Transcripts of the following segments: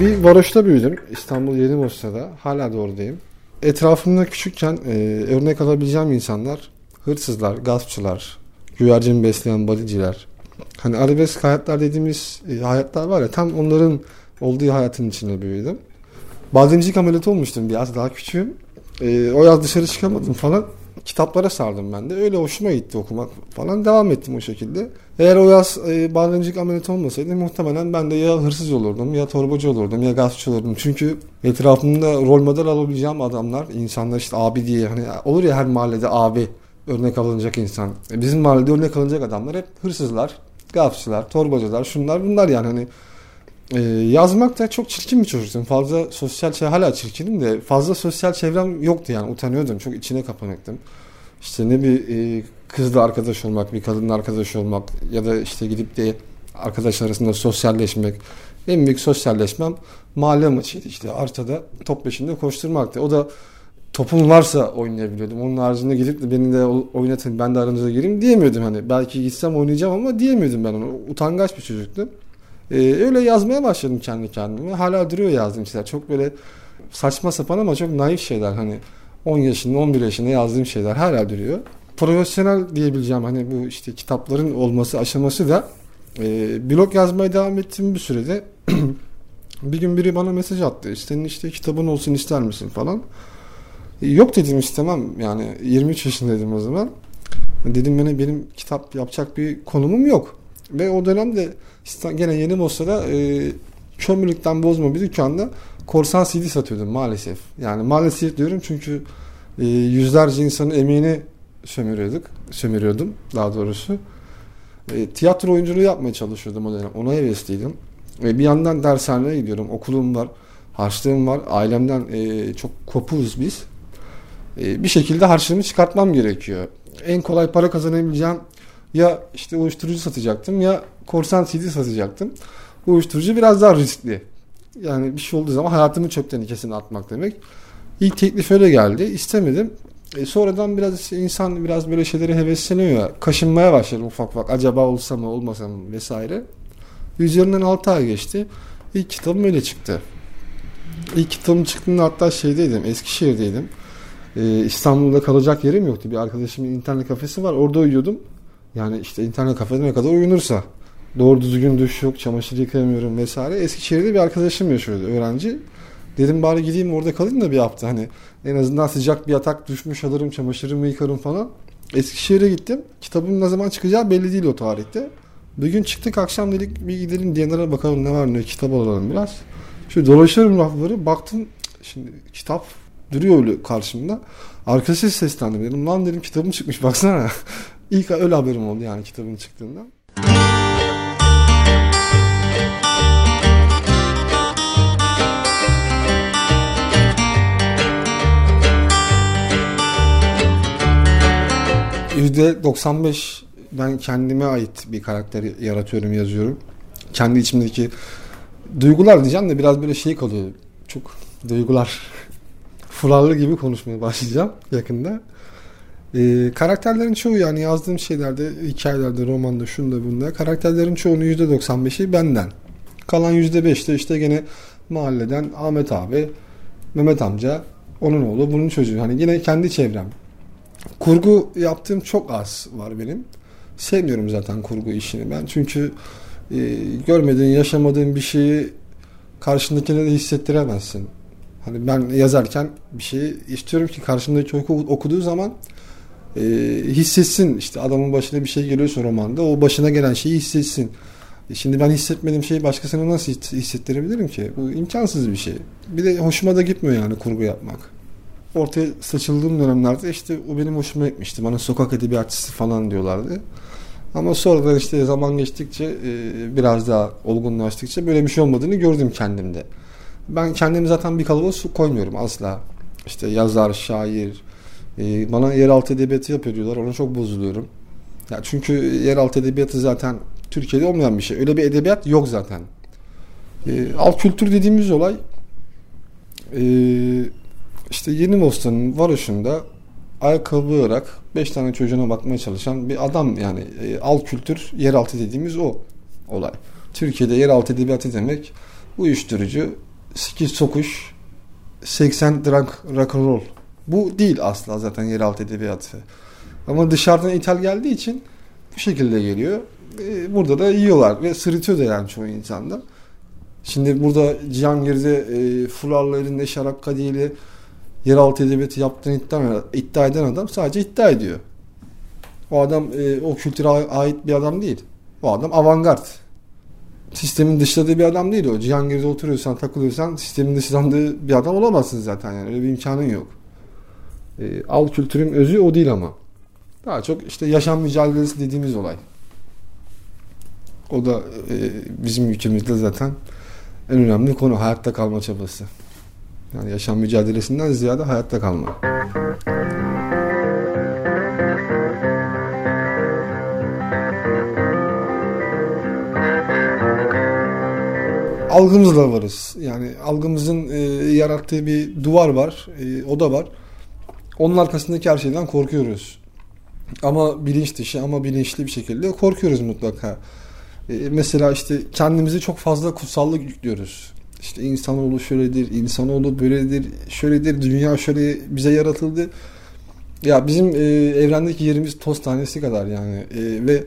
Bir varoşta büyüdüm. İstanbul Yeni Bosna'da. Hala da oradayım. Etrafımda küçükken e, örnek alabileceğim insanlar hırsızlar, gaspçılar, güvercin besleyen badiciler. Hani arabesk hayatlar dediğimiz e, hayatlar var ya tam onların olduğu hayatın içinde büyüdüm. Bademcilik ameliyatı olmuştum biraz daha küçüğüm. E, o yaz dışarı çıkamadım falan. Kitaplara sardım ben de. Öyle hoşuma gitti okumak falan. Devam ettim o şekilde. Eğer o yaz e, bademcilik ameliyatı olmasaydı muhtemelen ben de ya hırsız olurdum ya torbacı olurdum ya gaspçı olurdum. Çünkü etrafımda rol model alabileceğim adamlar, insanlar işte abi diye hani olur ya her mahallede abi örnek alınacak insan. E, bizim mahallede örnek alınacak adamlar hep hırsızlar, gaspçılar, torbacılar, şunlar bunlar yani hani e, yazmak da çok çirkin bir çocuktum. Fazla sosyal şey hala çirkinim de fazla sosyal çevrem yoktu yani utanıyordum. Çok içine kapanıktım. İşte ne bir e, kızla arkadaş olmak, bir kadınla arkadaş olmak ya da işte gidip de arkadaş arasında sosyalleşmek. En büyük sosyalleşmem mahalle maçıydı işte Arta'da top peşinde koşturmaktı. O da topum varsa oynayabiliyordum. Onun haricinde gidip de beni de oynatın ben de aranıza gireyim diyemiyordum hani. Belki gitsem oynayacağım ama diyemiyordum ben onu. Utangaç bir çocuktum. Ee, öyle yazmaya başladım kendi kendime. Hala duruyor yazdığım şeyler. Çok böyle saçma sapan ama çok naif şeyler. Hani 10 yaşında 11 yaşında yazdığım şeyler hala duruyor. Profesyonel diyebileceğim hani bu işte kitapların olması aşaması da e, blog yazmaya devam ettiğim bir sürede bir gün biri bana mesaj attı. Senin işte kitabın olsun ister misin falan. Yok dedim istemem yani 23 yaşındaydım o zaman. Dedim benim, benim kitap yapacak bir konumum yok. Ve o dönemde gene yeni Bosna'da e, kömürlükten bozma bir dükkanda korsan CD satıyordum maalesef. Yani maalesef diyorum çünkü e, yüzlerce insanın emeğini sömürüyorduk. Sömürüyordum daha doğrusu. E, tiyatro oyunculuğu yapmaya çalışıyordum o dönem. Ona hevesliydim. E, bir yandan dershaneye gidiyorum. Okulum var. Harçlığım var. Ailemden e, çok kopuz biz. E, bir şekilde harçlığımı çıkartmam gerekiyor. En kolay para kazanabileceğim ya işte uyuşturucu satacaktım ya korsan CD satacaktım. Uyuşturucu biraz daha riskli. Yani bir şey olduğu zaman hayatımı çöp tenekesine atmak demek. İlk teklif öyle geldi. İstemedim. E sonradan biraz insan biraz böyle şeylere hevesleniyor ya. Kaşınmaya başladı ufak ufak. Acaba olsa mı olmasa mı vesaire. Üzerinden 6 ay geçti. İlk kitabım öyle çıktı. İlk kitabım çıktığında hatta şeydeydim. Eskişehir'deydim. Ee, İstanbul'da kalacak yerim yoktu. Bir arkadaşımın internet kafesi var. Orada uyuyordum. Yani işte internet kafede ne kadar uyunursa. Doğru düzgün duş yok, çamaşır yıkayamıyorum vesaire. Eskişehir'de bir arkadaşım yaşıyordu, öğrenci. Dedim bari gideyim orada kalayım da bir hafta. Hani en azından sıcak bir yatak düşmüş alırım, çamaşırımı yıkarım falan. Eskişehir'e gittim. Kitabım ne zaman çıkacağı belli değil o tarihte. Bir gün çıktık akşam dedik bir gidelim DNR'a bakalım ne var ne kitap alalım biraz. Şöyle dolaşıyorum rafları baktım şimdi kitap duruyor öyle karşımda. Arkası seslendim dedim lan dedim kitabım çıkmış baksana. İlk öyle haberim oldu yani kitabın çıktığında. %95 ben kendime ait bir karakter yaratıyorum, yazıyorum. Kendi içimdeki duygular diyeceğim de biraz böyle şey kalıyor. Çok duygular furarlı gibi konuşmaya başlayacağım yakında. Ee, karakterlerin çoğu yani yazdığım şeylerde, hikayelerde, romanda, şunda bunda karakterlerin çoğunun %95'i benden. Kalan %5'te işte gene mahalleden Ahmet abi, Mehmet amca, onun oğlu, bunun çocuğu. Hani yine kendi çevrem. Kurgu yaptığım çok az var benim. Sevmiyorum zaten kurgu işini ben. Çünkü e, görmediğin, yaşamadığın bir şeyi karşındakine de hissettiremezsin. Hani ben yazarken bir şeyi istiyorum ki karşımdaki oku, okuduğu zaman e, hissetsin. işte adamın başına bir şey geliyorsa romanda o başına gelen şeyi hissetsin. E şimdi ben hissetmediğim şeyi başkasına nasıl hissettirebilirim ki? Bu imkansız bir şey. Bir de hoşuma da gitmiyor yani kurgu yapmak. Ortaya saçıldığım dönemlerde işte o benim hoşuma gitmişti. Bana sokak edebiyatçısı falan diyorlardı. Ama sonradan işte zaman geçtikçe e, biraz daha olgunlaştıkça böyle bir şey olmadığını gördüm kendimde. Ben kendimi zaten bir kalıba su koymuyorum asla. İşte yazar, şair, e, bana yeraltı edebiyatı yapıyor diyorlar. Ona çok bozuluyorum. Ya çünkü yeraltı edebiyatı zaten Türkiye'de olmayan bir şey. Öyle bir edebiyat yok zaten. E, alt kültür dediğimiz olay e, işte Yeni Bosna'nın varoşunda ayakkabı olarak 5 tane çocuğuna bakmaya çalışan bir adam yani e, alt kültür yeraltı dediğimiz o olay. Türkiye'de yeraltı edebiyatı demek uyuşturucu, 8 sokuş, 80 drunk rock and roll. Bu değil asla zaten yeraltı edebiyatı. Ama dışarıdan ithal geldiği için bu şekilde geliyor. Ee, burada da yiyorlar ve sırıtıyor da yani çoğu insanda. Şimdi burada Cihangir'de e, Fular'la elinde şarap kadehili yeraltı edebiyatı yaptığını iddia, iddia eden adam sadece iddia ediyor. O adam e, o kültüre ait bir adam değil. O adam avantgard. Sistemin dışladığı bir adam değil o. Cihangir'de oturuyorsan, takılıyorsan sistemin dışlandığı bir adam olamazsın zaten yani. Öyle bir imkanın yok. E, al kültürün özü o değil ama. Daha çok işte yaşam mücadelesi dediğimiz olay. O da e, bizim ülkemizde zaten en önemli konu hayatta kalma çabası. Yani yaşam mücadelesinden ziyade hayatta kalma. algımızla varız. Yani algımızın e, yarattığı bir duvar var, e, oda var. Onun arkasındaki her şeyden korkuyoruz. Ama bilinç dışı ama bilinçli bir şekilde korkuyoruz mutlaka. E, mesela işte kendimizi çok fazla kutsallık yüklüyoruz. İşte insanoğlu şöyledir, insanoğlu böyledir, şöyledir, dünya şöyle bize yaratıldı. Ya bizim e, evrendeki yerimiz toz tanesi kadar yani e, ve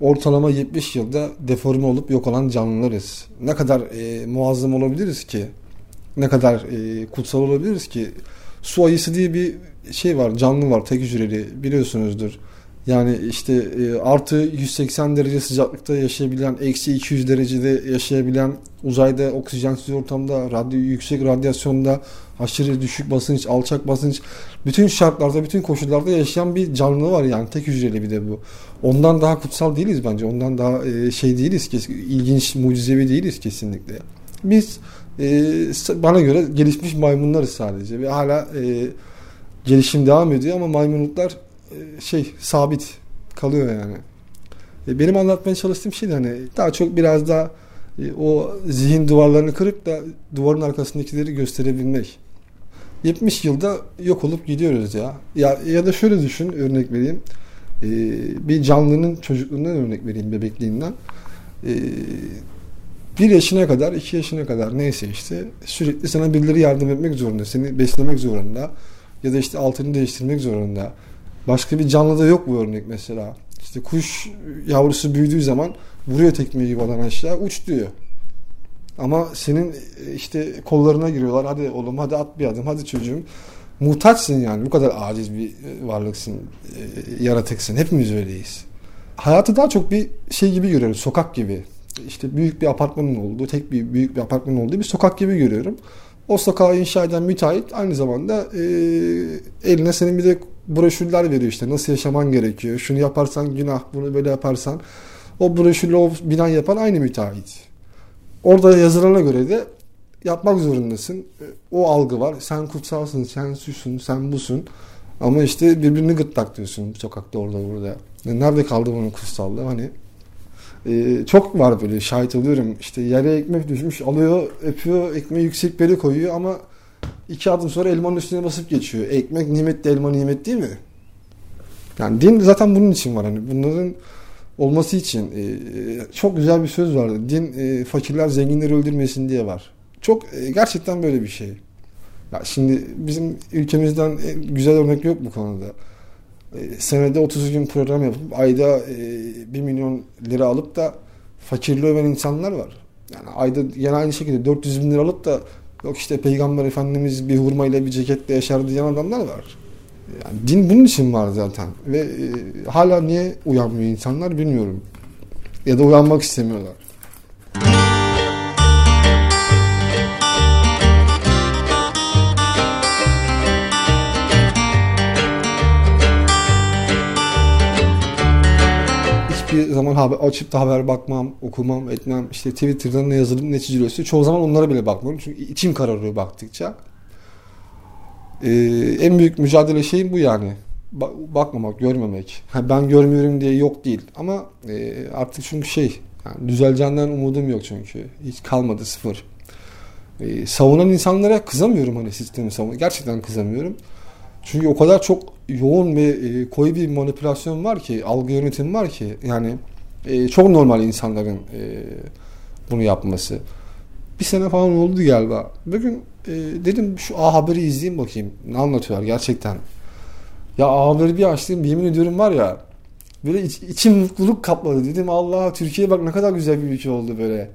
ortalama 70 yılda deforme olup yok olan canlılarız. Ne kadar e, muazzam olabiliriz ki? Ne kadar e, kutsal olabiliriz ki? Su ayısı diye bir şey var, canlı var, tek hücreli biliyorsunuzdur. Yani işte e, artı 180 derece sıcaklıkta yaşayabilen, eksi 200 derecede yaşayabilen, uzayda oksijensiz ortamda, radyo, yüksek radyasyonda, aşırı düşük basınç, alçak basınç, bütün şartlarda, bütün koşullarda yaşayan bir canlı var yani tek hücreli bir de bu. Ondan daha kutsal değiliz bence. Ondan daha e, şey değiliz ki ilginç, mucizevi değiliz kesinlikle. Biz e, bana göre gelişmiş maymunlarız sadece ve hala e, gelişim devam ediyor ama maymunluklar e, şey sabit kalıyor yani. E, benim anlatmaya çalıştığım şey de hani daha çok biraz daha e, o zihin duvarlarını kırıp da duvarın arkasındakileri gösterebilmek. 70 yılda yok olup gidiyoruz ya. Ya ya da şöyle düşün örnek vereyim. bir canlının çocukluğundan örnek vereyim bebekliğinden. bir yaşına kadar, iki yaşına kadar neyse işte sürekli sana birileri yardım etmek zorunda, seni beslemek zorunda ya da işte altını değiştirmek zorunda Başka bir canlıda yok bu örnek mesela. İşte kuş yavrusu büyüdüğü zaman vuruyor tekmeyi yuvadan aşağı uç diyor. Ama senin işte kollarına giriyorlar. Hadi oğlum hadi at bir adım hadi çocuğum. Muhtaçsın yani. Bu kadar aciz bir varlıksın. E, yaratıksın. Hepimiz öyleyiz. Hayatı daha çok bir şey gibi görüyorum. Sokak gibi. İşte büyük bir apartmanın olduğu, tek bir büyük bir apartmanın olduğu bir sokak gibi görüyorum. O sokağı inşa eden müteahhit aynı zamanda e, eline senin bir de broşürler veriyor işte nasıl yaşaman gerekiyor. Şunu yaparsan günah, bunu böyle yaparsan. O broşürle o bina yapan aynı müteahhit. Orada yazılana göre de yapmak zorundasın. O algı var. Sen kutsalsın, sen susun, sen busun. Ama işte birbirini gırtlaklıyorsun sokakta orada burada. Nerede kaldı bunun kutsallığı? Hani e, çok var böyle şahit oluyorum. İşte yere ekmek düşmüş alıyor, öpüyor, ekmeği yüksek beri koyuyor ama iki adım sonra elmanın üstüne basıp geçiyor. Ekmek nimet de elma nimet değil mi? Yani din zaten bunun için var. Hani bunların olması için e, çok güzel bir söz vardı. Din e, fakirler zenginleri öldürmesin diye var. Çok e, gerçekten böyle bir şey. Ya şimdi bizim ülkemizden e, güzel örnek yok bu konuda. E, senede 30 gün program yapıp ayda e, 1 milyon lira alıp da fakirliği öven insanlar var. Yani ayda yine aynı şekilde 400 bin lira alıp da Yok işte Peygamber Efendimiz bir hurmayla bir ceketle yaşar diyen adamlar var. Yani din bunun için var zaten. Ve e, hala niye uyanmıyor insanlar bilmiyorum. Ya da uyanmak istemiyorlar. Hiçbir zaman haber, açıp da haber bakmam, okumam, etmem. İşte Twitter'dan ne yazılıp ne çiziliyorsa çoğu zaman onlara bile bakmıyorum. Çünkü içim kararıyor baktıkça. Ee, en büyük mücadele şeyim bu yani. Ba- bakmamak, görmemek. Ha, ben görmüyorum diye yok değil. Ama e, artık çünkü şey, yani düzeleceğinden umudum yok çünkü. Hiç kalmadı sıfır. Ee, savunan insanlara kızamıyorum hani sistemi savun. Gerçekten kızamıyorum. Çünkü o kadar çok yoğun ve koyu bir manipülasyon var ki, algı yönetimi var ki yani e, çok normal insanların e, bunu yapması. bir sene falan oldu galiba. Bugün e, dedim şu A Haber'i izleyeyim bakayım. Ne anlatıyorlar gerçekten. Ya A Haber'i bir açtım yemin ediyorum var ya böyle iç, içim mutluluk kapladı. Dedim Allah Türkiye bak ne kadar güzel bir ülke oldu böyle.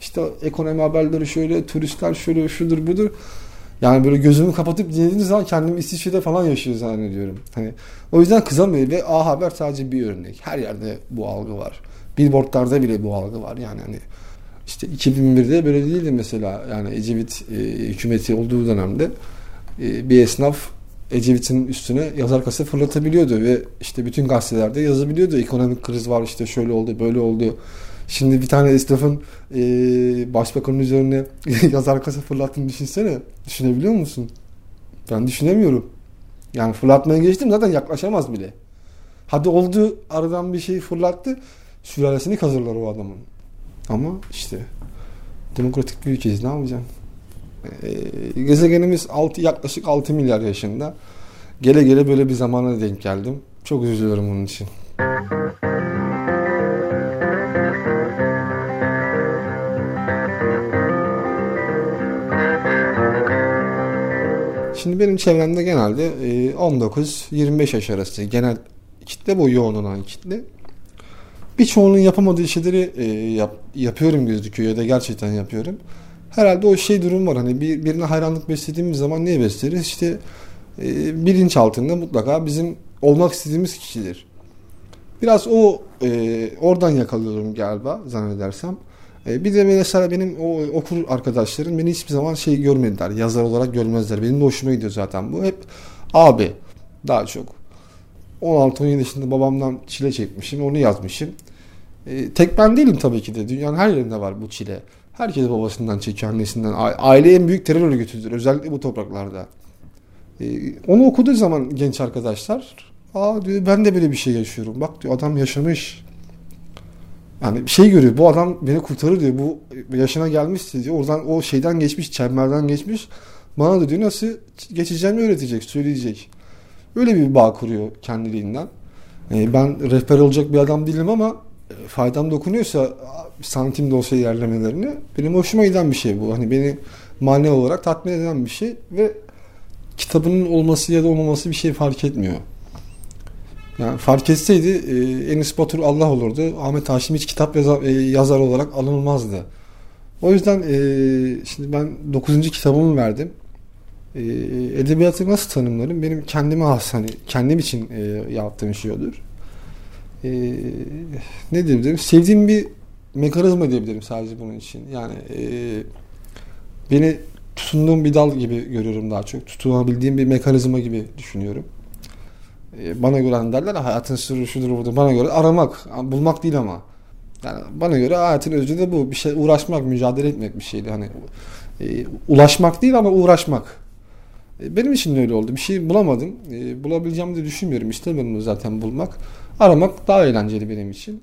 İşte ekonomi haberleri şöyle, turistler şöyle, şudur budur. Yani böyle gözümü kapatıp dinlediğiniz zaman kendimi İsviçre'de falan yaşıyor zannediyorum. Hani o yüzden kızamıyorum ve A Haber sadece bir örnek. Her yerde bu algı var. Billboardlarda bile bu algı var. Yani hani işte 2001'de böyle değildi mesela. Yani Ecevit e, hükümeti olduğu dönemde e, bir esnaf Ecevit'in üstüne yazar kasa fırlatabiliyordu ve işte bütün gazetelerde yazabiliyordu. Ekonomik kriz var işte şöyle oldu böyle oldu. Şimdi bir tane esnafın e, başbakanın üzerine yazar kasa fırlattığını düşünsene. Düşünebiliyor musun? Ben düşünemiyorum. Yani fırlatmaya geçtim zaten yaklaşamaz bile. Hadi oldu aradan bir şey fırlattı. Sülalesini kazırlar o adamın. Ama işte demokratik bir ülkeyiz ne yapacağım? Ee, gezegenimiz 6, yaklaşık 6 milyar yaşında. Gele gele böyle bir zamana denk geldim. Çok üzülüyorum bunun için. Şimdi benim çevremde genelde 19-25 e, yaş arası genel kitle bu yoğun olan kitle. Birçoğunun yapamadığı şeyleri e, yap, yapıyorum gözüküyor ya da gerçekten yapıyorum. Herhalde o şey durum var hani bir, birine hayranlık beslediğimiz zaman niye besleriz? İşte e, bilinç altında mutlaka bizim olmak istediğimiz kişidir. Biraz o oradan yakalıyorum galiba zannedersem. E, bir de mesela benim o okur arkadaşlarım beni hiçbir zaman şey görmediler. Yazar olarak görmezler. Benim de hoşuma gidiyor zaten bu. Hep abi daha çok. 16-17 yaşında babamdan çile çekmişim. Onu yazmışım. E, tek ben değilim tabii ki de. Dünyanın her yerinde var bu çile. Herkes babasından çekiyor, annesinden. Aile en büyük terör örgütüdür. Özellikle bu topraklarda. E, onu okuduğu zaman genç arkadaşlar aa diyor ben de böyle bir şey yaşıyorum. Bak diyor adam yaşamış. Yani bir şey görüyor. Bu adam beni kurtarır diyor. Bu yaşına gelmişti diyor. Oradan o şeyden geçmiş, çemberden geçmiş. Bana da diyor nasıl geçeceğimi öğretecek, söyleyecek. Öyle bir bağ kuruyor kendiliğinden. Yani ben rehber olacak bir adam değilim ama e, faydam dokunuyorsa santim de olsa ilerlemelerini benim hoşuma giden bir şey bu. Hani beni manevi olarak tatmin eden bir şey ve kitabının olması ya da olmaması bir şey fark etmiyor. Yani fark etseydi e, Enis Batur Allah olurdu. Ahmet Haşim hiç kitap yazar, e, yazar olarak alınmazdı. O yüzden e, şimdi ben 9. kitabımı verdim. E, edebiyatı nasıl tanımlarım? Benim kendime has hani kendim için e, yaptığım şey olur. E, ne diyebilirim? Sevdiğim bir mekanizma diyebilirim sadece bunun için. Yani e, beni tutunduğum bir dal gibi görüyorum daha çok. Tutunabildiğim bir mekanizma gibi düşünüyorum. E, bana göre hani derler hayatın sırrı şudur budur. Bana göre aramak, bulmak değil ama. Yani bana göre hayatın özü de bu. Bir şey uğraşmak, mücadele etmek bir şeydi. Hani e, ulaşmak değil ama uğraşmak. E, benim için de öyle oldu. Bir şey bulamadım. E, bulabileceğimi de düşünmüyorum. İstemiyorum zaten bulmak. Aramak daha eğlenceli benim için.